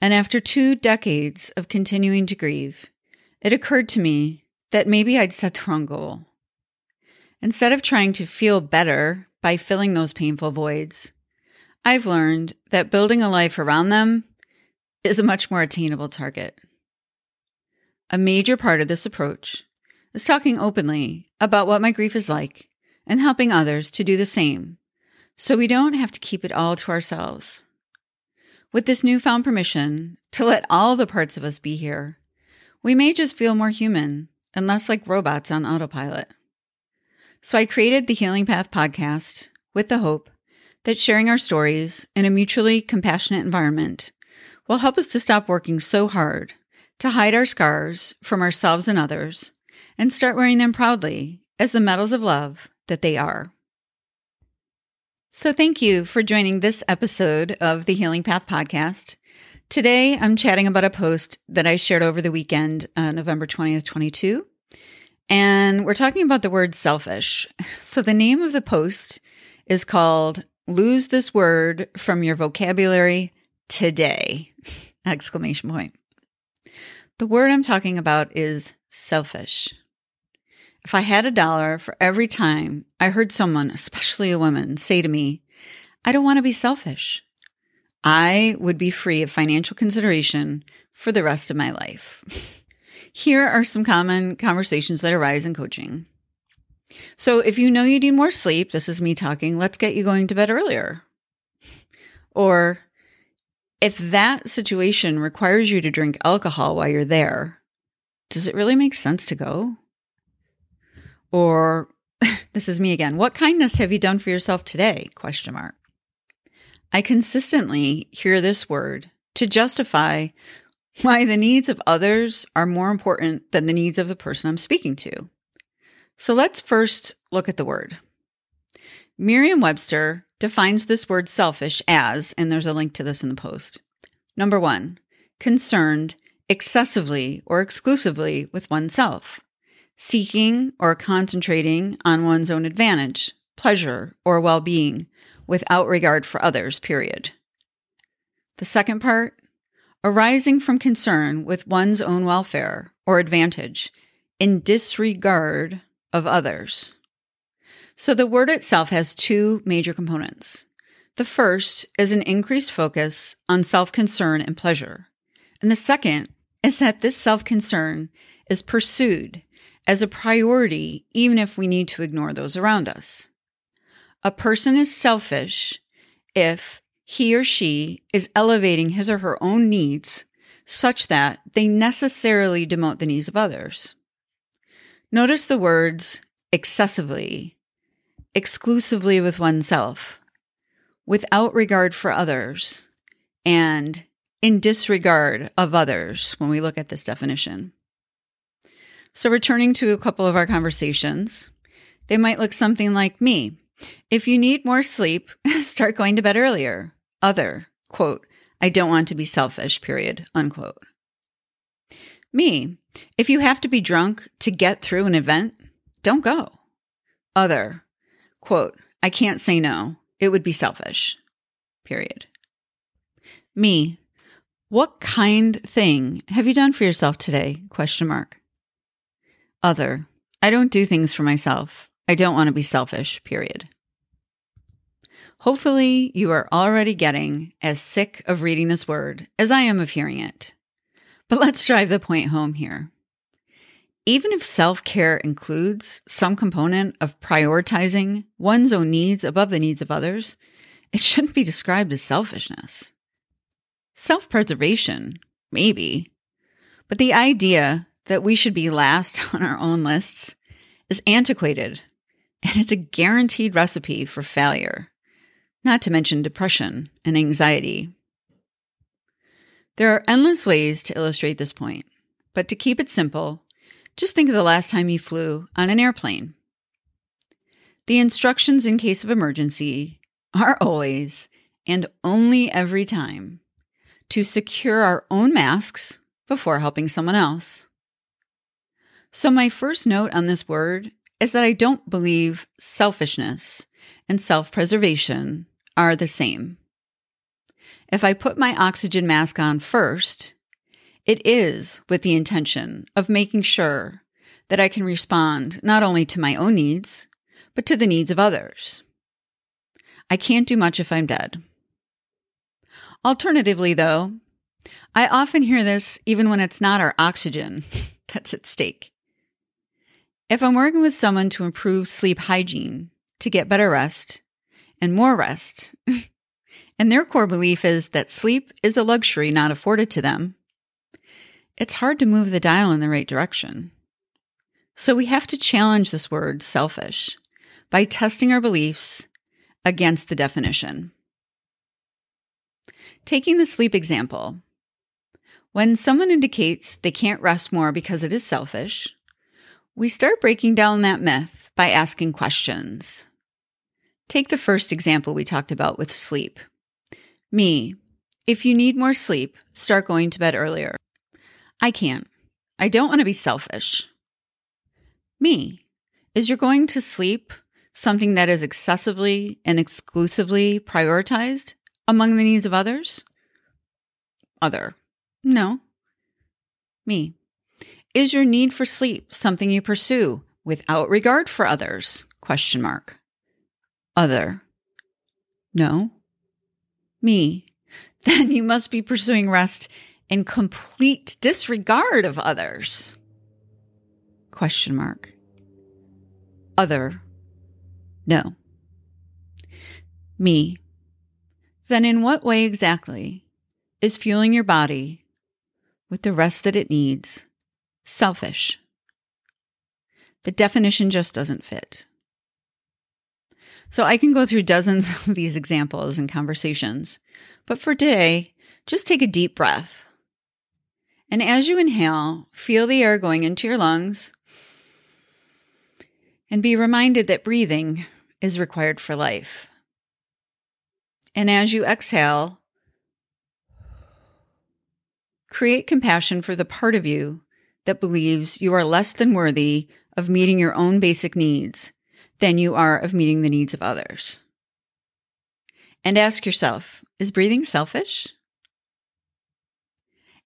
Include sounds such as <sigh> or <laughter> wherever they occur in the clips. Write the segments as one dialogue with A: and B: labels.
A: And after two decades of continuing to grieve, it occurred to me that maybe I'd set the wrong goal. Instead of trying to feel better by filling those painful voids, I've learned that building a life around them is a much more attainable target. A major part of this approach is talking openly about what my grief is like and helping others to do the same so we don't have to keep it all to ourselves. With this newfound permission to let all the parts of us be here, we may just feel more human and less like robots on autopilot. So I created the Healing Path podcast with the hope that sharing our stories in a mutually compassionate environment will help us to stop working so hard to hide our scars from ourselves and others and start wearing them proudly as the medals of love that they are. So, thank you for joining this episode of the Healing Path podcast. Today, I'm chatting about a post that I shared over the weekend, uh, November 20th, 22. And we're talking about the word selfish. <laughs> So, the name of the post is called Lose This Word from Your Vocabulary Today! <laughs> Exclamation point. The word I'm talking about is selfish. If I had a dollar for every time I heard someone, especially a woman, say to me, I don't want to be selfish, I would be free of financial consideration for the rest of my life. <laughs> Here are some common conversations that arise in coaching. So, if you know you need more sleep, this is me talking, let's get you going to bed earlier. <laughs> Or, if that situation requires you to drink alcohol while you're there, does it really make sense to go? Or <laughs> this is me again. What kindness have you done for yourself today? Question mark. I consistently hear this word to justify why the needs of others are more important than the needs of the person I'm speaking to. So let's first look at the word. Merriam Webster defines this word selfish as, and there's a link to this in the post. Number one, concerned excessively or exclusively with oneself seeking or concentrating on one's own advantage, pleasure, or well being without regard for others, period. The second part, arising from concern with one's own welfare or advantage in disregard of others. So the word itself has two major components. The first is an increased focus on self concern and pleasure. And the second is that this self concern is pursued as a priority, even if we need to ignore those around us. A person is selfish if he or she is elevating his or her own needs such that they necessarily demote the needs of others. Notice the words excessively, exclusively with oneself, without regard for others, and in disregard of others when we look at this definition. So, returning to a couple of our conversations, they might look something like me. If you need more sleep, <laughs> start going to bed earlier. Other, quote, I don't want to be selfish, period, unquote. Me, if you have to be drunk to get through an event, don't go. Other, quote, I can't say no. It would be selfish, period. Me, what kind thing have you done for yourself today? Question mark. Other. I don't do things for myself. I don't want to be selfish, period. Hopefully, you are already getting as sick of reading this word as I am of hearing it. But let's drive the point home here. Even if self care includes some component of prioritizing one's own needs above the needs of others, it shouldn't be described as selfishness. Self preservation, maybe, but the idea that we should be last <laughs> on our own lists is antiquated and it's a guaranteed recipe for failure, not to mention depression and anxiety. There are endless ways to illustrate this point, but to keep it simple, just think of the last time you flew on an airplane. The instructions in case of emergency are always and only every time to secure our own masks before helping someone else. So, my first note on this word is that I don't believe selfishness and self preservation are the same. If I put my oxygen mask on first, it is with the intention of making sure that I can respond not only to my own needs, but to the needs of others. I can't do much if I'm dead. Alternatively, though, I often hear this even when it's not our oxygen <laughs> that's at stake. If I'm working with someone to improve sleep hygiene, to get better rest and more rest, <laughs> and their core belief is that sleep is a luxury not afforded to them, it's hard to move the dial in the right direction. So we have to challenge this word selfish by testing our beliefs against the definition. Taking the sleep example, when someone indicates they can't rest more because it is selfish, we start breaking down that myth by asking questions. Take the first example we talked about with sleep. Me, if you need more sleep, start going to bed earlier. I can't. I don't want to be selfish. Me, is you're going to sleep something that is excessively and exclusively prioritized among the needs of others? Other. No. Me. Is your need for sleep something you pursue without regard for others? Question mark. Other. No. Me. <laughs> Then you must be pursuing rest in complete disregard of others. Question mark. Other. No. Me. Then in what way exactly is fueling your body with the rest that it needs selfish? The definition just doesn't fit. So I can go through dozens <laughs> of these examples and conversations, but for today, just take a deep breath. And as you inhale, feel the air going into your lungs and be reminded that breathing is required for life. And as you exhale, create compassion for the part of you that believes you are less than worthy of meeting your own basic needs than you are of meeting the needs of others. And ask yourself is breathing selfish?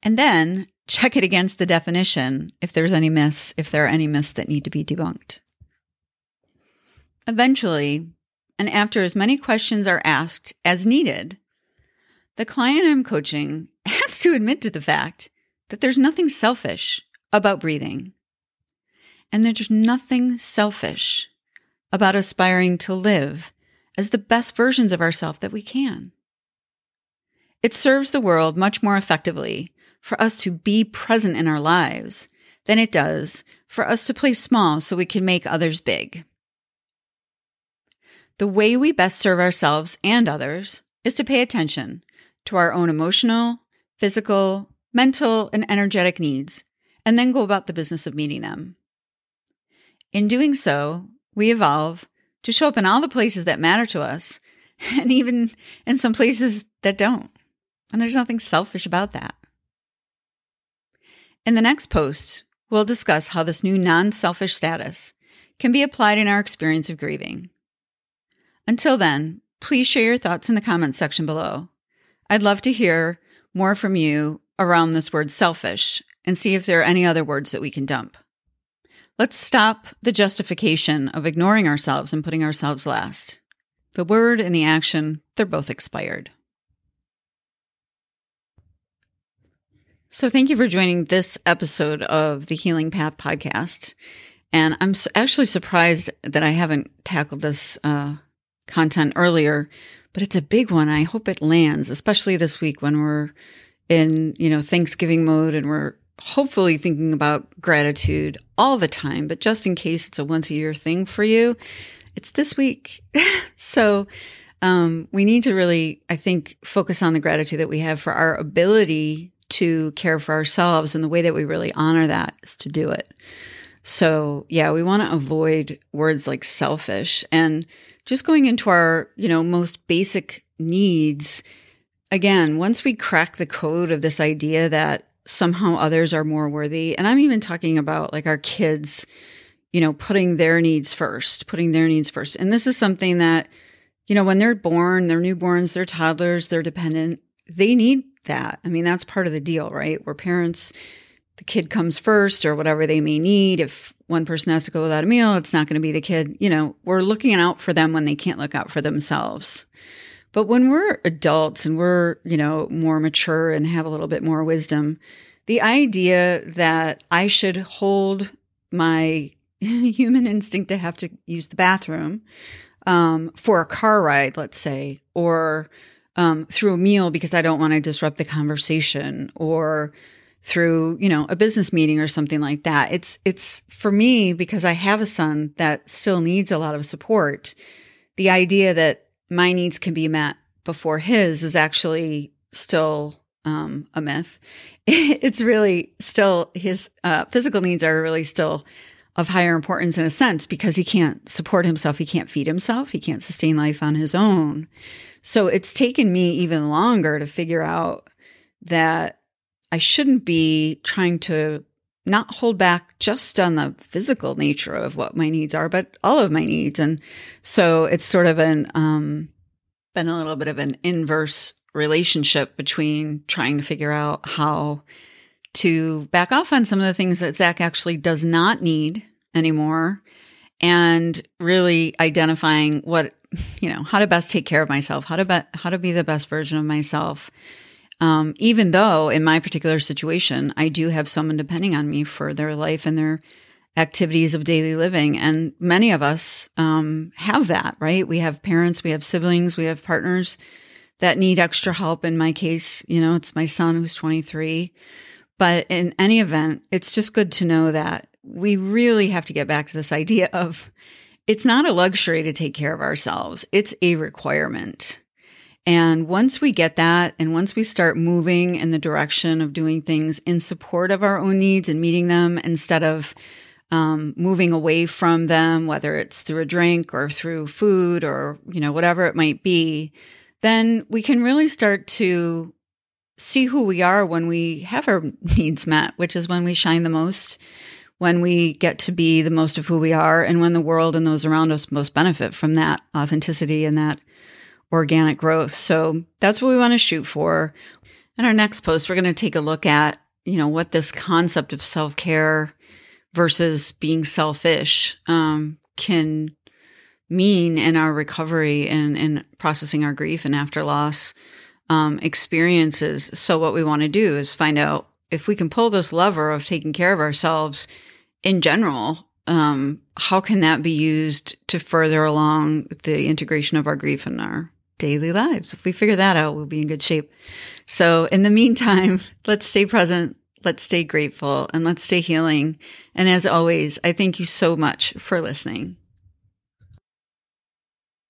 A: And then check it against the definition if there's any myths, if there are any myths that need to be debunked. Eventually, and after as many questions are asked as needed, the client I'm coaching <laughs> has to admit to the fact that there's nothing selfish about breathing. And there's nothing selfish about aspiring to live as the best versions of ourselves that we can. It serves the world much more effectively for us to be present in our lives than it does for us to play small so we can make others big. The way we best serve ourselves and others is to pay attention to our own emotional, physical, mental, and energetic needs, and then go about the business of meeting them. In doing so, we evolve to show up in all the places that matter to us, <laughs> and even in some places that don't. And there's nothing selfish about that. In the next post, we'll discuss how this new non selfish status can be applied in our experience of grieving. Until then, please share your thoughts in the comments section below. I'd love to hear more from you around this word selfish and see if there are any other words that we can dump. Let's stop the justification of ignoring ourselves and putting ourselves last. The word and the action, they're both expired. So, thank you for joining this episode of the Healing Path podcast. And I'm actually surprised that I haven't tackled this uh, content earlier, but it's a big one. I hope it lands, especially this week when we're in, you know, Thanksgiving mode and we're hopefully thinking about gratitude all the time. But just in case it's a once a year thing for you, it's this week. <laughs> so, um, we need to really, I think, focus on the gratitude that we have for our ability to care for ourselves. And the way that we really honor that is to do it. So, yeah, we want to avoid words like selfish and just going into our, you know, most basic needs. Again, once we crack the code of this idea that somehow others are more worthy, and I'm even talking about like our kids, you know, putting their needs first, putting their needs first. And this is something that, you know, when they're born, they're newborns, they're toddlers, they're dependent, they need that. I mean, that's part of the deal, right? Where parents, the kid comes first or whatever they may need. If one person has to go without a meal, it's not going to be the kid. You know, we're looking out for them when they can't look out for themselves. But when we're adults and we're, you know, more mature and have a little bit more wisdom, the idea that I should hold my <laughs> human instinct to have to use the bathroom um, for a car ride, let's say, or um, through a meal because I don't want to disrupt the conversation or through, you know, a business meeting or something like that. It's, it's for me because I have a son that still needs a lot of support. The idea that my needs can be met before his is actually still um, a myth. <laughs> It's really still his uh, physical needs are really still of higher importance in a sense because he can't support himself. He can't feed himself. He can't sustain life on his own. So it's taken me even longer to figure out that I shouldn't be trying to not hold back just on the physical nature of what my needs are, but all of my needs. And so it's sort of an, um, been a little bit of an inverse relationship between trying to figure out how to back off on some of the things that Zach actually does not need anymore and really identifying what, you know, how to best take care of myself, how to be, how to be the best version of myself. Um, even though in my particular situation, I do have someone depending on me for their life and their activities of daily living. And many of us um, have that, right? We have parents, we have siblings, we have partners that need extra help. In my case, you know, it's my son who's 23. But in any event, it's just good to know that we really have to get back to this idea of it's not a luxury to take care of ourselves, it's a requirement. And once we get that, and once we start moving in the direction of doing things in support of our own needs and meeting them instead of um, moving away from them, whether it's through a drink or through food or, you know, whatever it might be, then we can really start to see who we are when we have our <laughs> needs met, which is when we shine the most, when we get to be the most of who we are, and when the world and those around us most benefit from that authenticity and that organic growth. So that's what we want to shoot for. In our next post, we're going to take a look at, you know, what this concept of self care versus being selfish um, can mean in our recovery and, and processing our grief and after loss um, experiences. So, what we want to do is find out if we can pull this lever of taking care of ourselves in general. Um, how can that be used to further along the integration of our grief and our daily lives? If we figure that out, we'll be in good shape. So, in the meantime, <laughs> let's stay present, let's stay grateful, and let's stay healing. And as always, I thank you so much for listening.